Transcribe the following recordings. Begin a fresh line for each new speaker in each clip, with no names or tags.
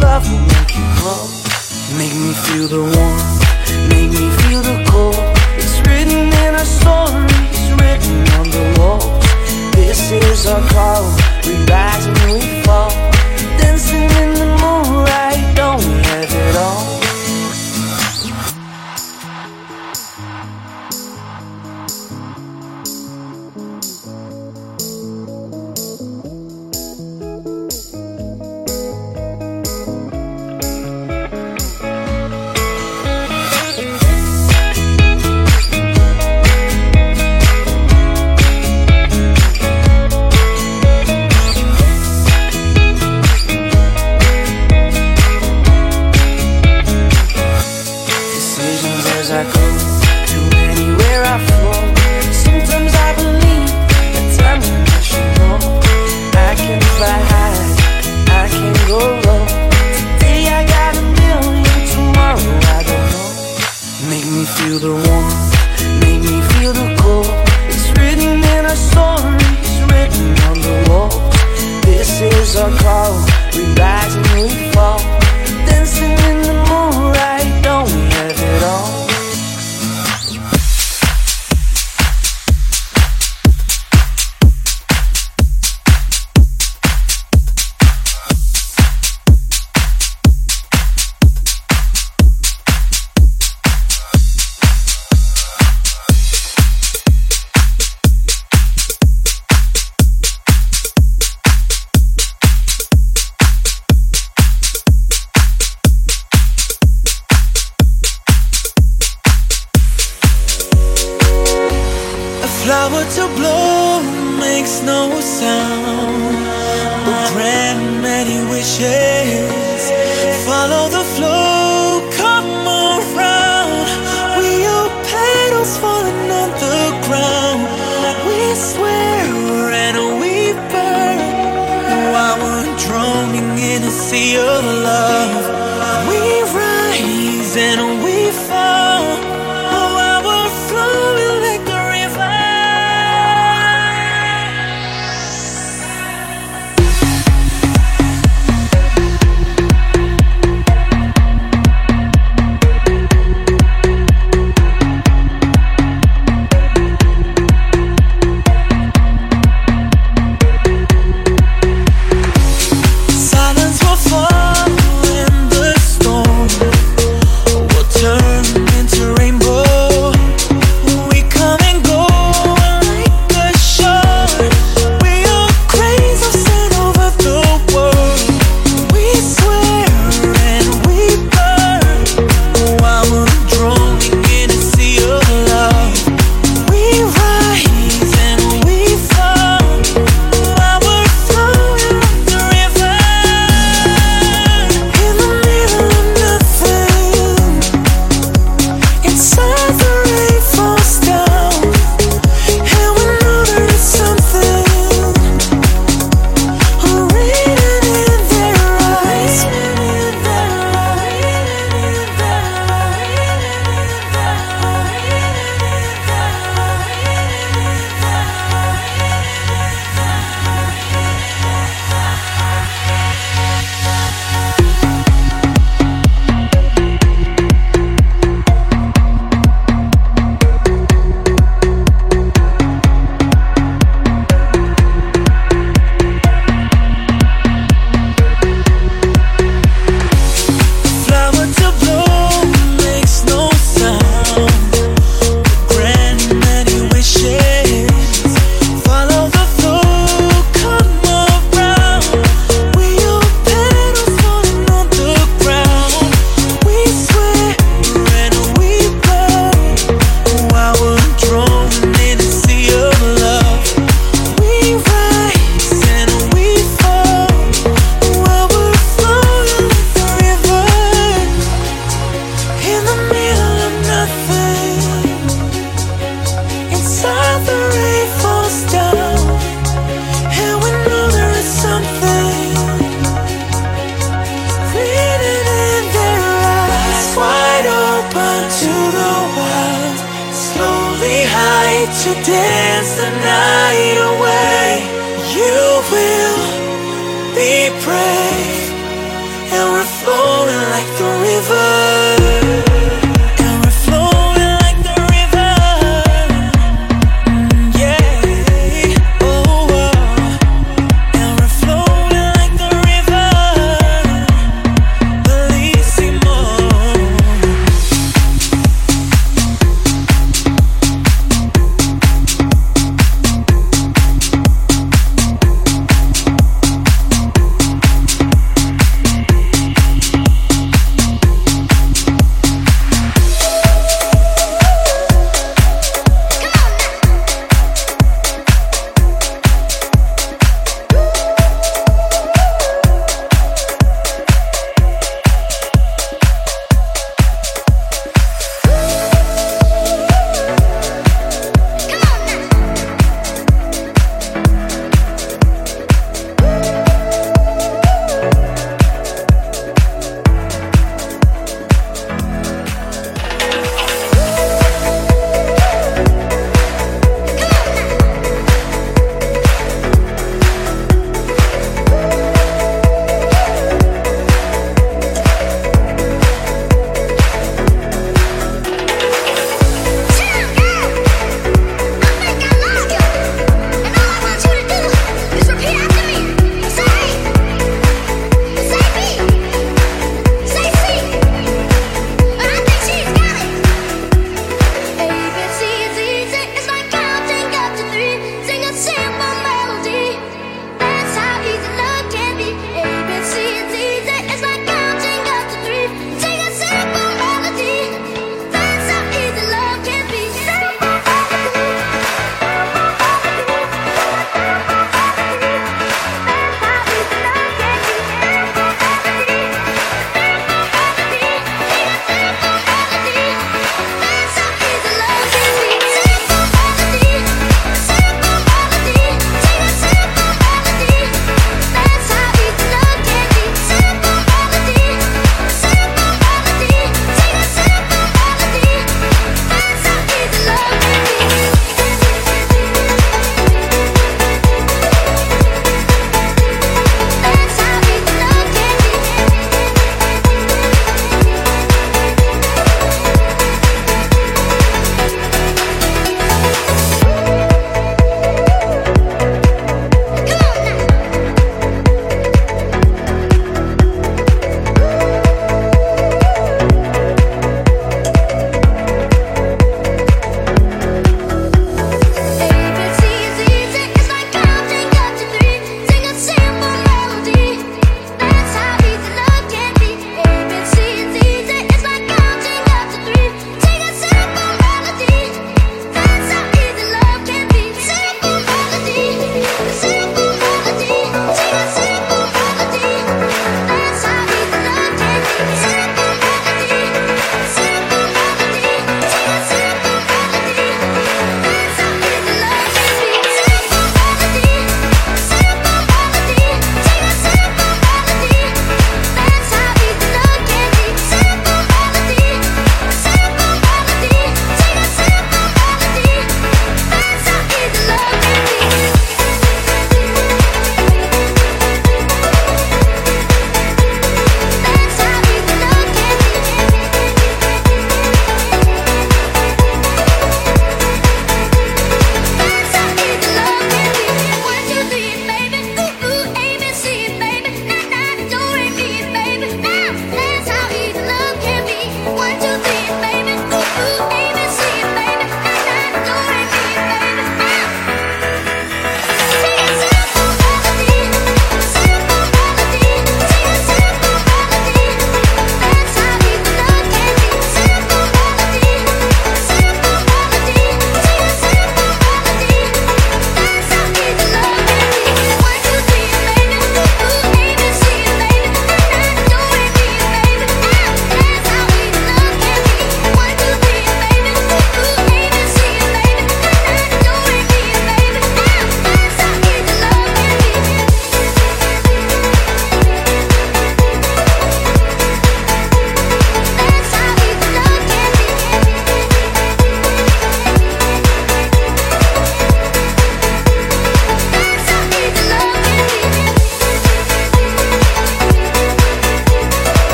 love will make you grow. Make me feel the warmth, make me feel the cold. It's written in our stories, written on the walls. This is our call, we rise and we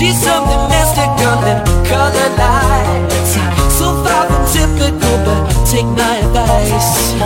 She's something mystical and color lights. So far from typical, but take my advice.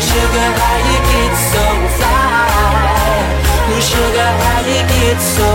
sugar, how you get so fly? Ooh, sugar, how you get so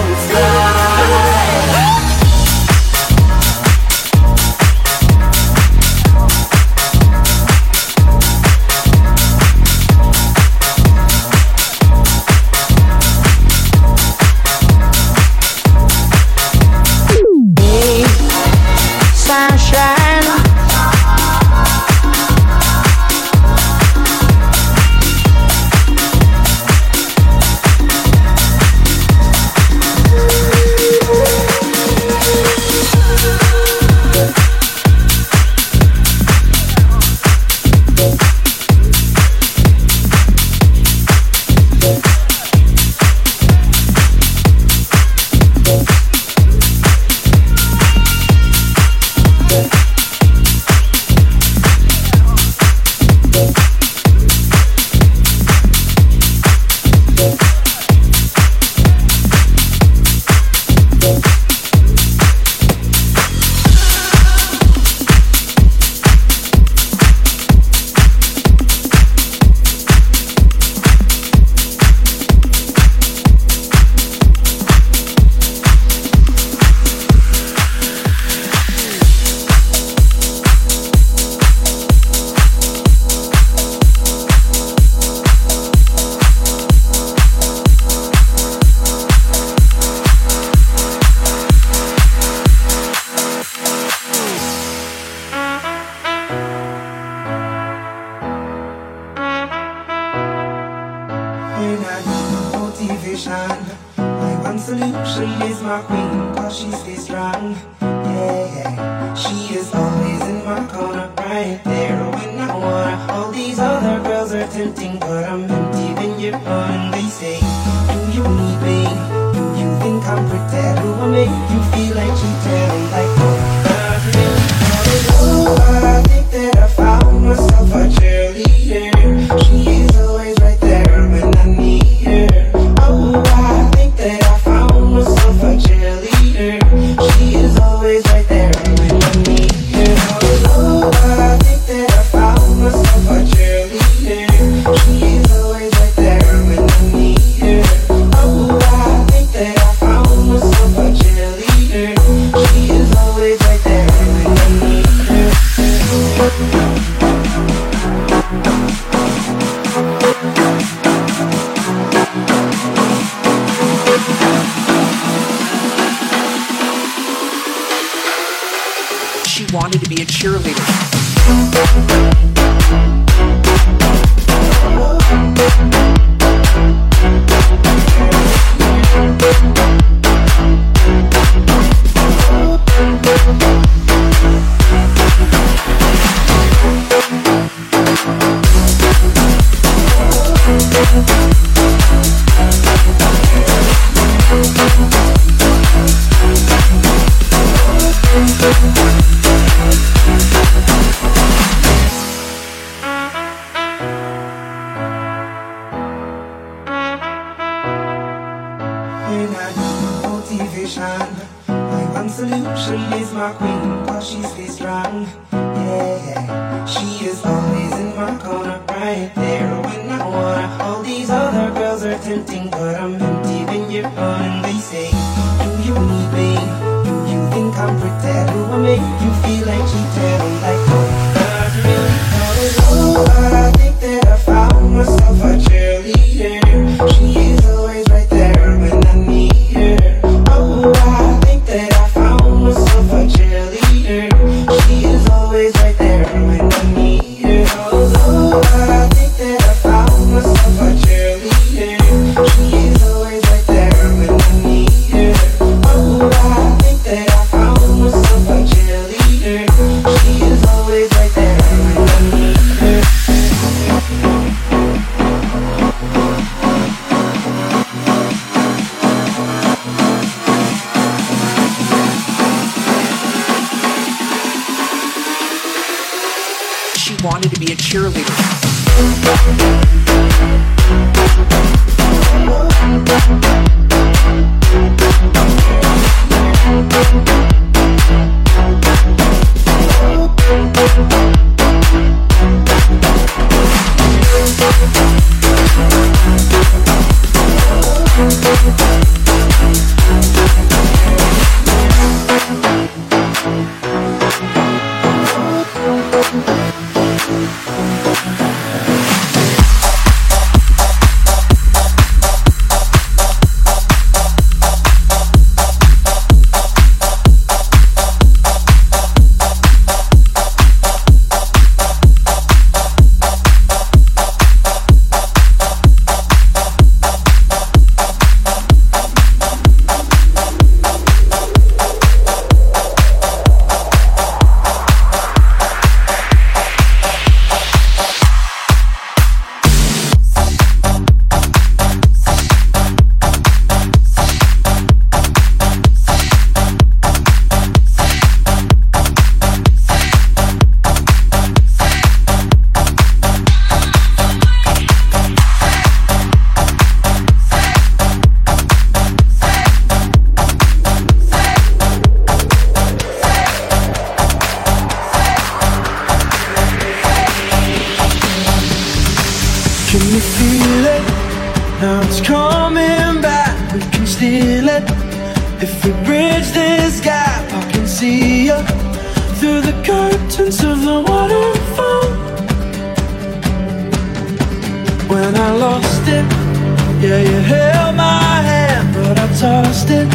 Yeah, you held my
hand, but I tossed it.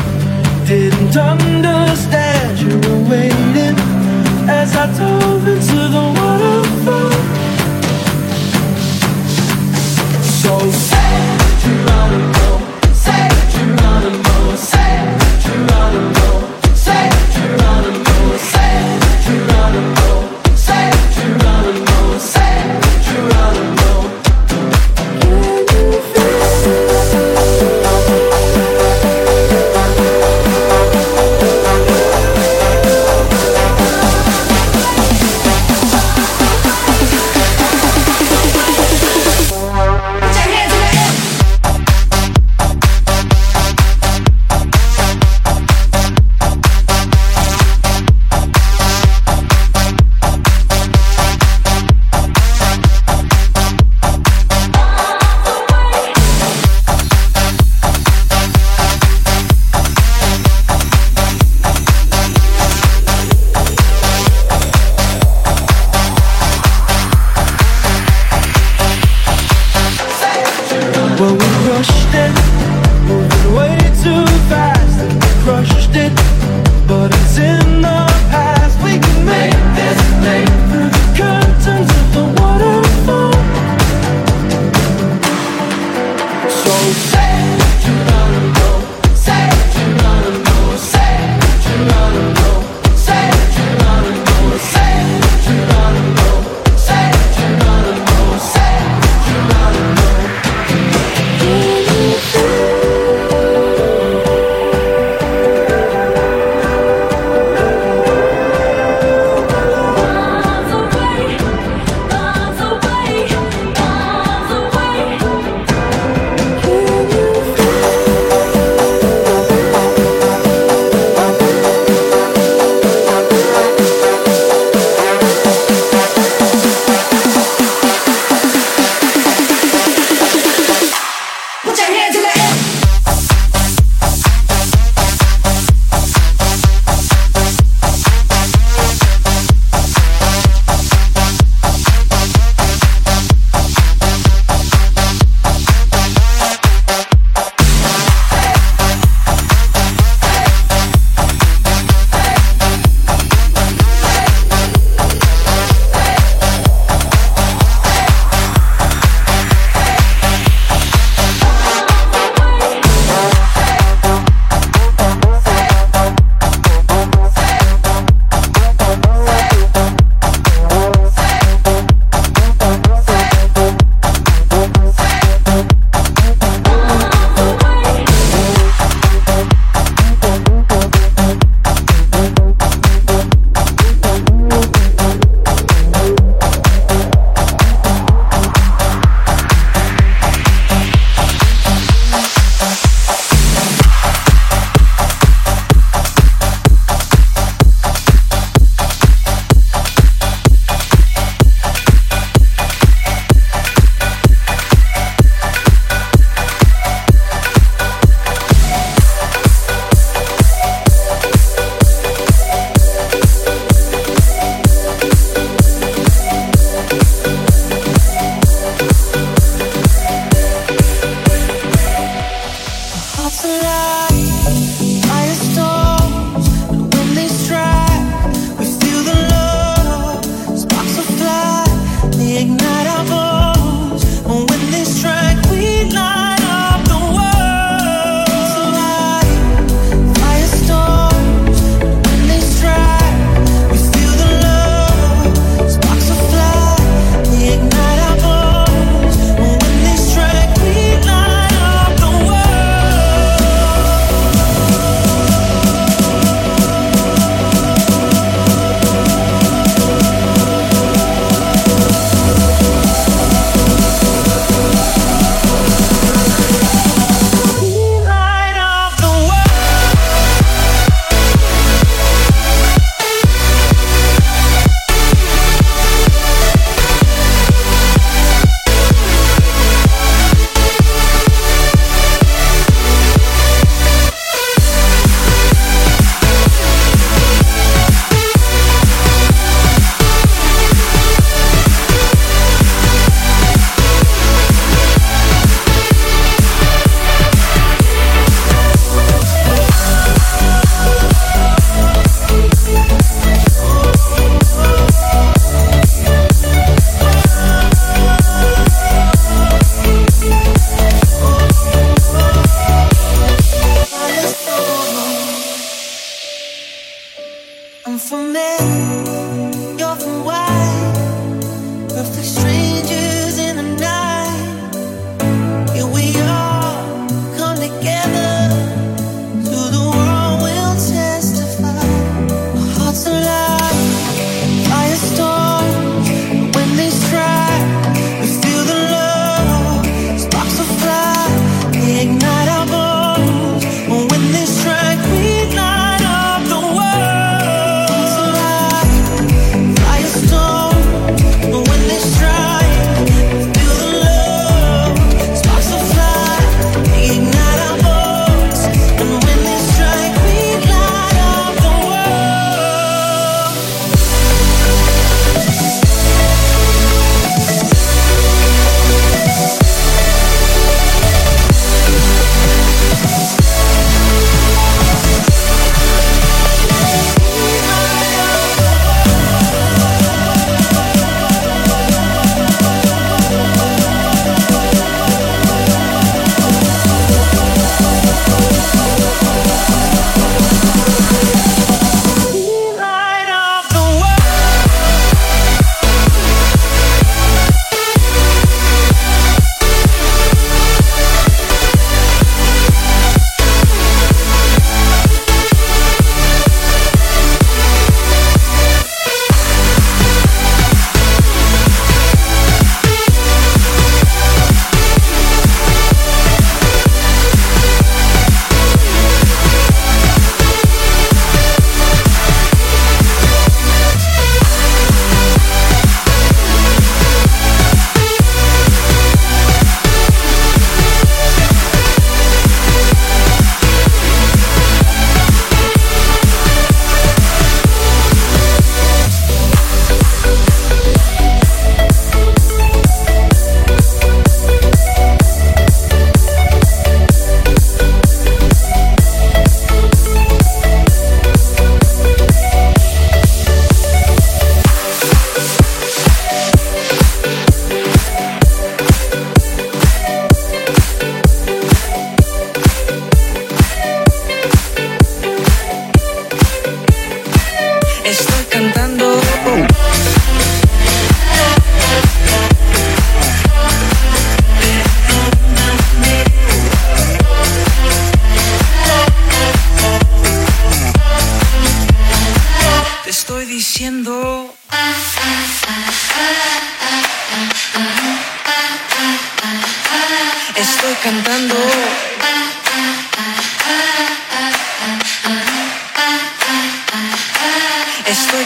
Didn't understand you were waiting as I
dove into the waterfall.
So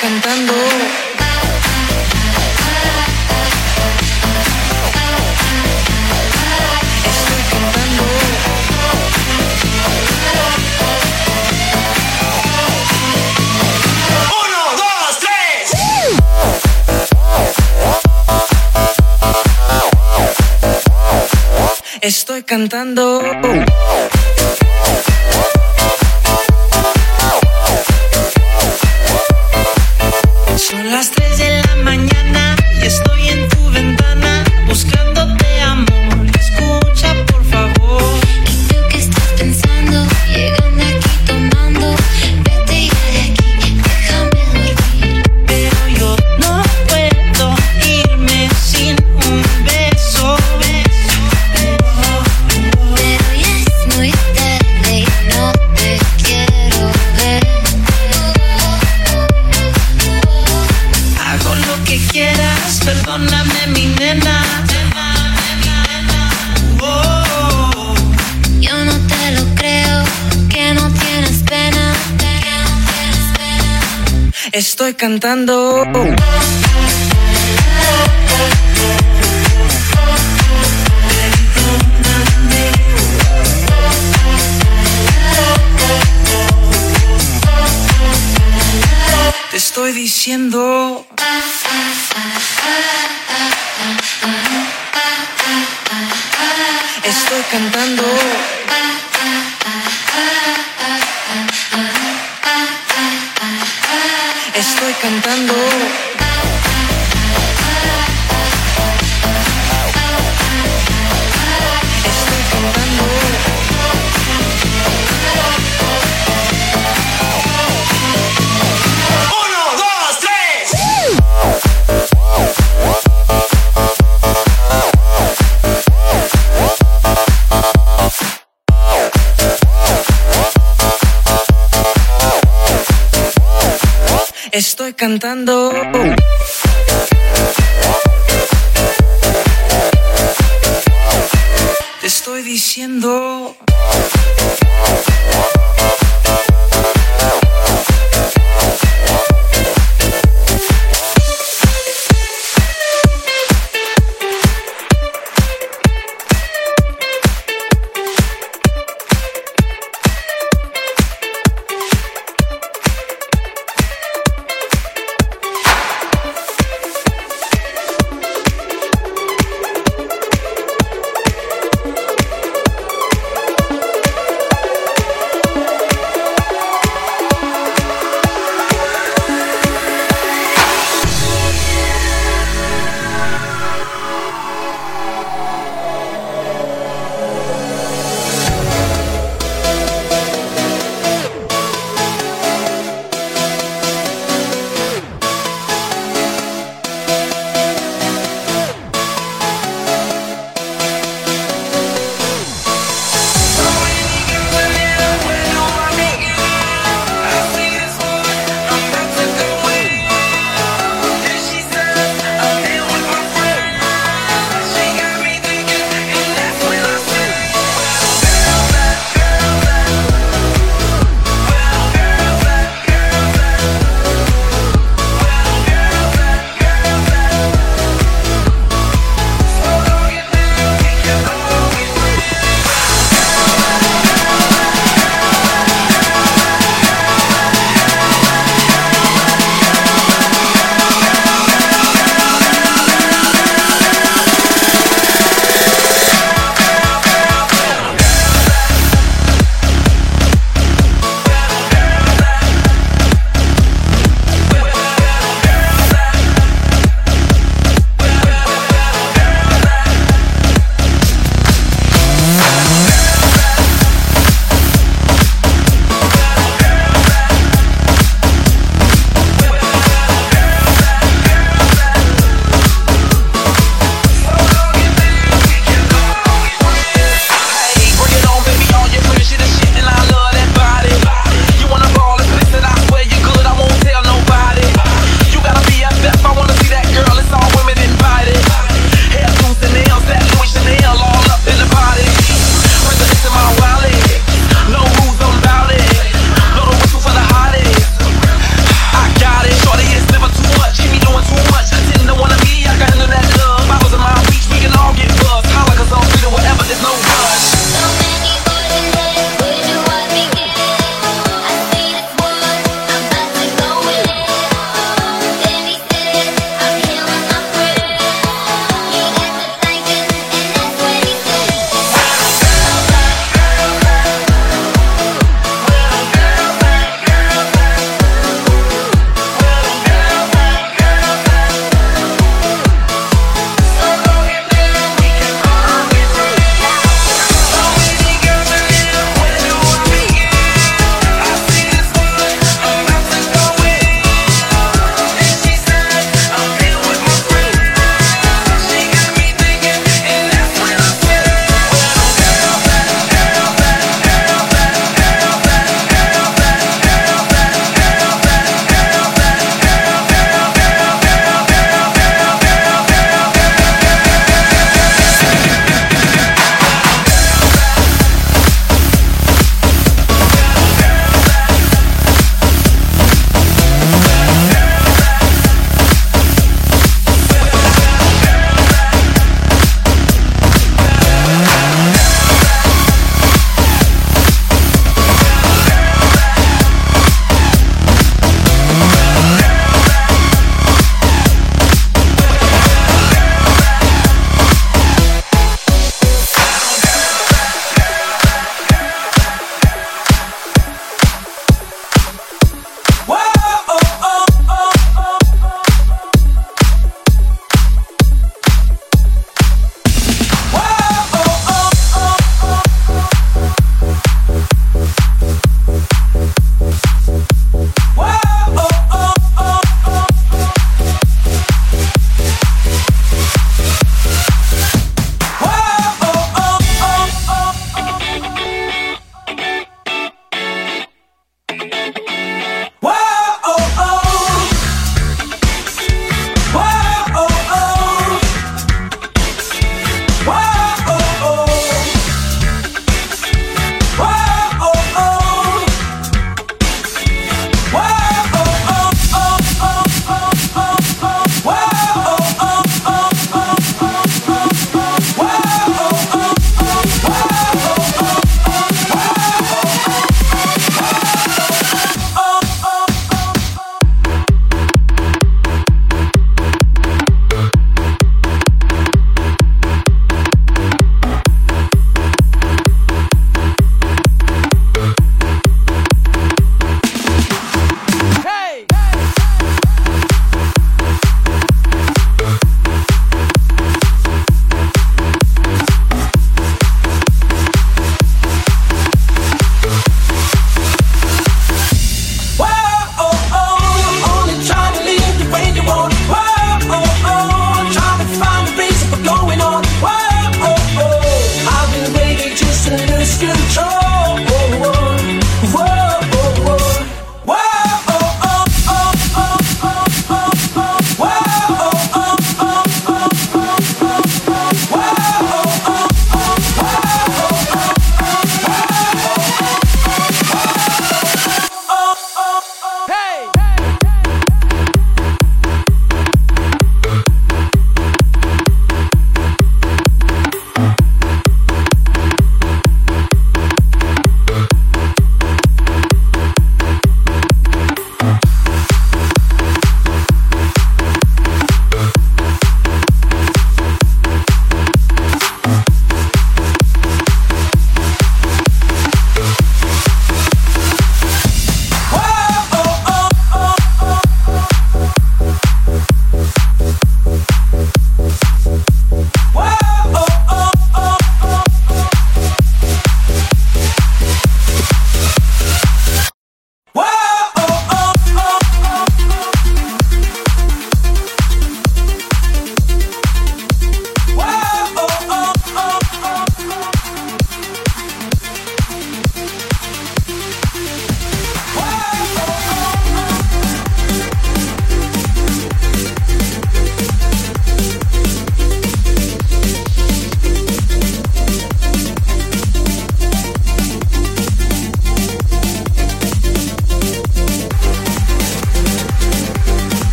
cantando. Estoy cantando. Uno, dos, tres. Estoy cantando. cantando.
Te estoy diciendo.
Estoy cantando.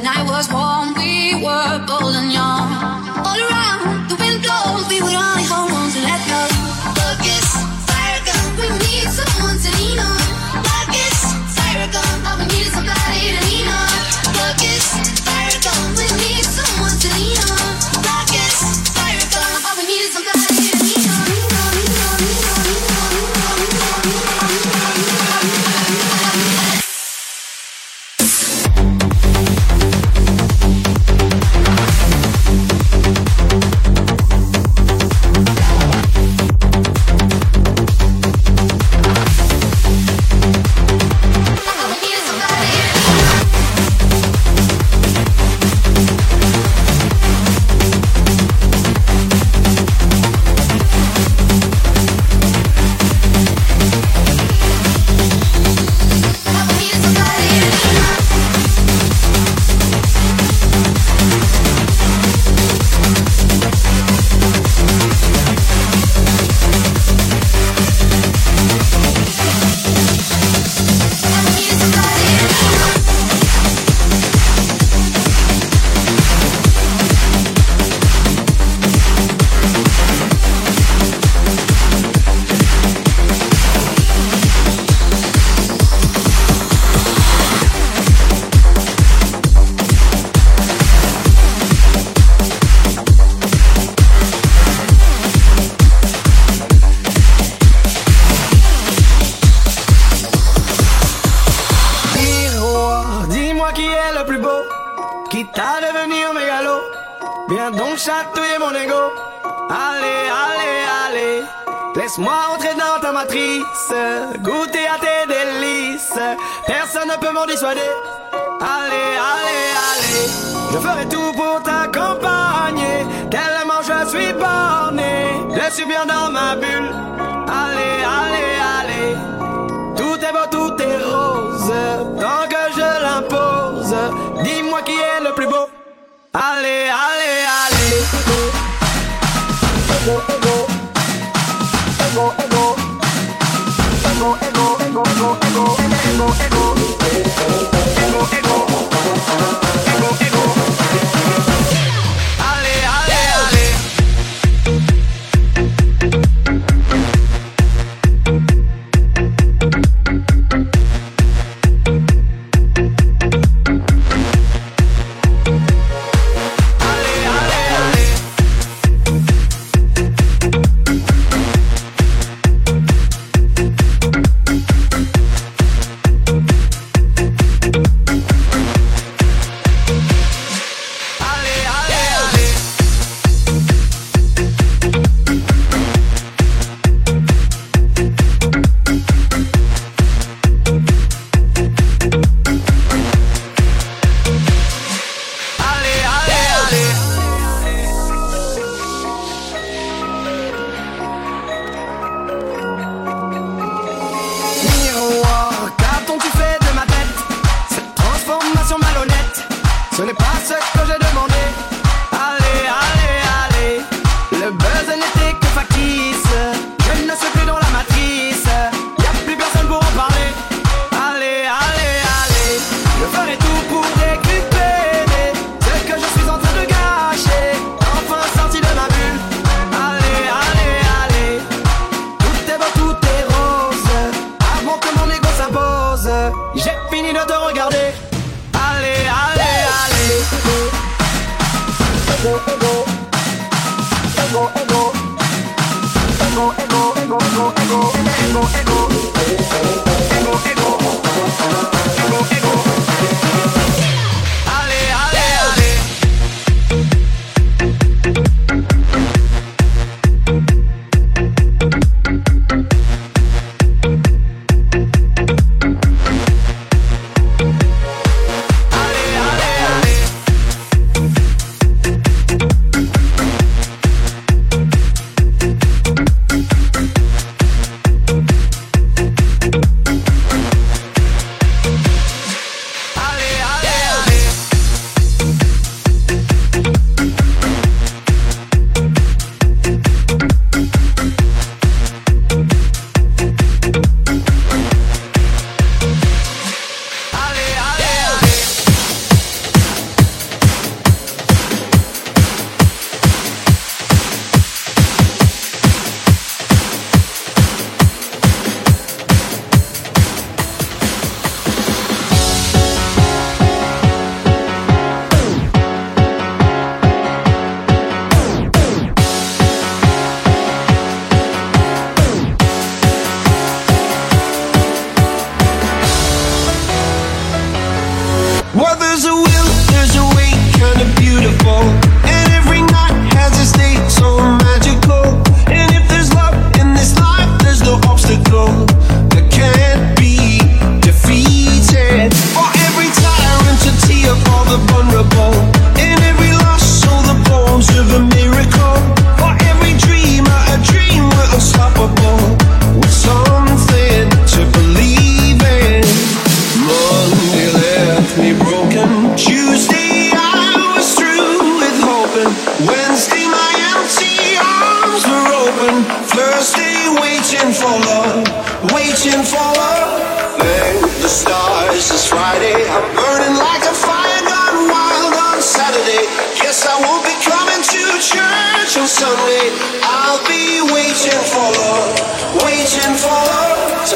and night was.
chatouiller mon ego. Allez, allez, allez. Laisse-moi entrer dans ta matrice. Goûter à tes délices. Personne ne peut m'en dissuader. Allez, allez, allez. Je ferai tout pour t'accompagner. Tellement je suis borné. Je suis bien dans ma bulle. Allez, allez, allez. Tout est beau, tout est rose. Tant que je l'impose. Dis-moi qui est le plus beau. Allez, allez, allez.
エゴエゴエゴエゴエゴエゴエゴエゴエゴエゴエゴエゴエゴ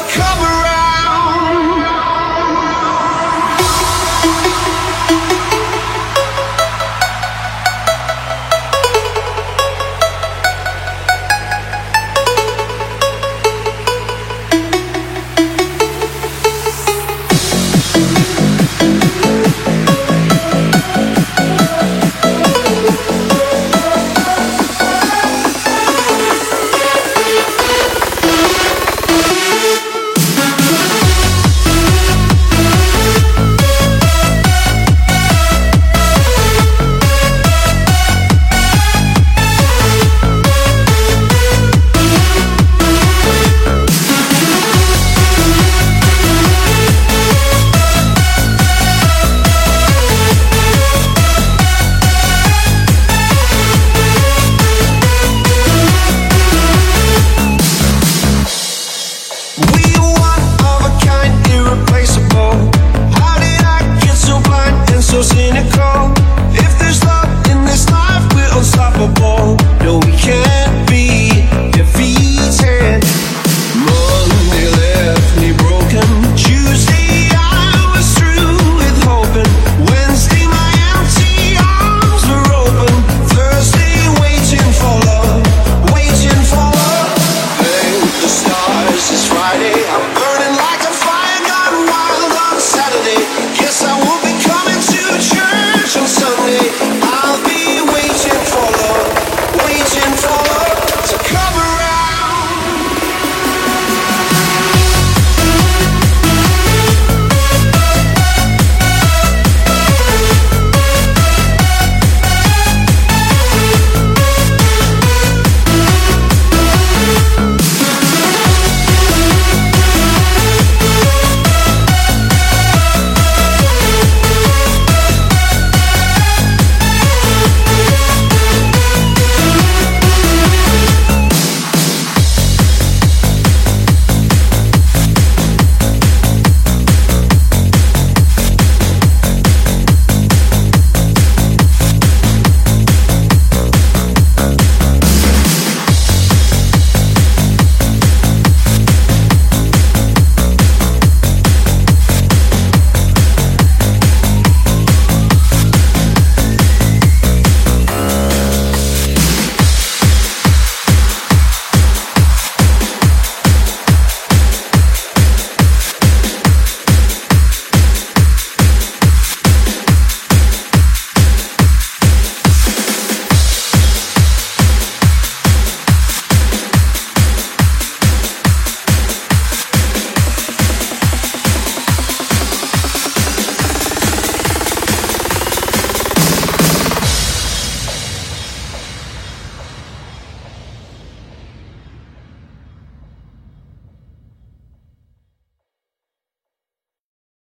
cover.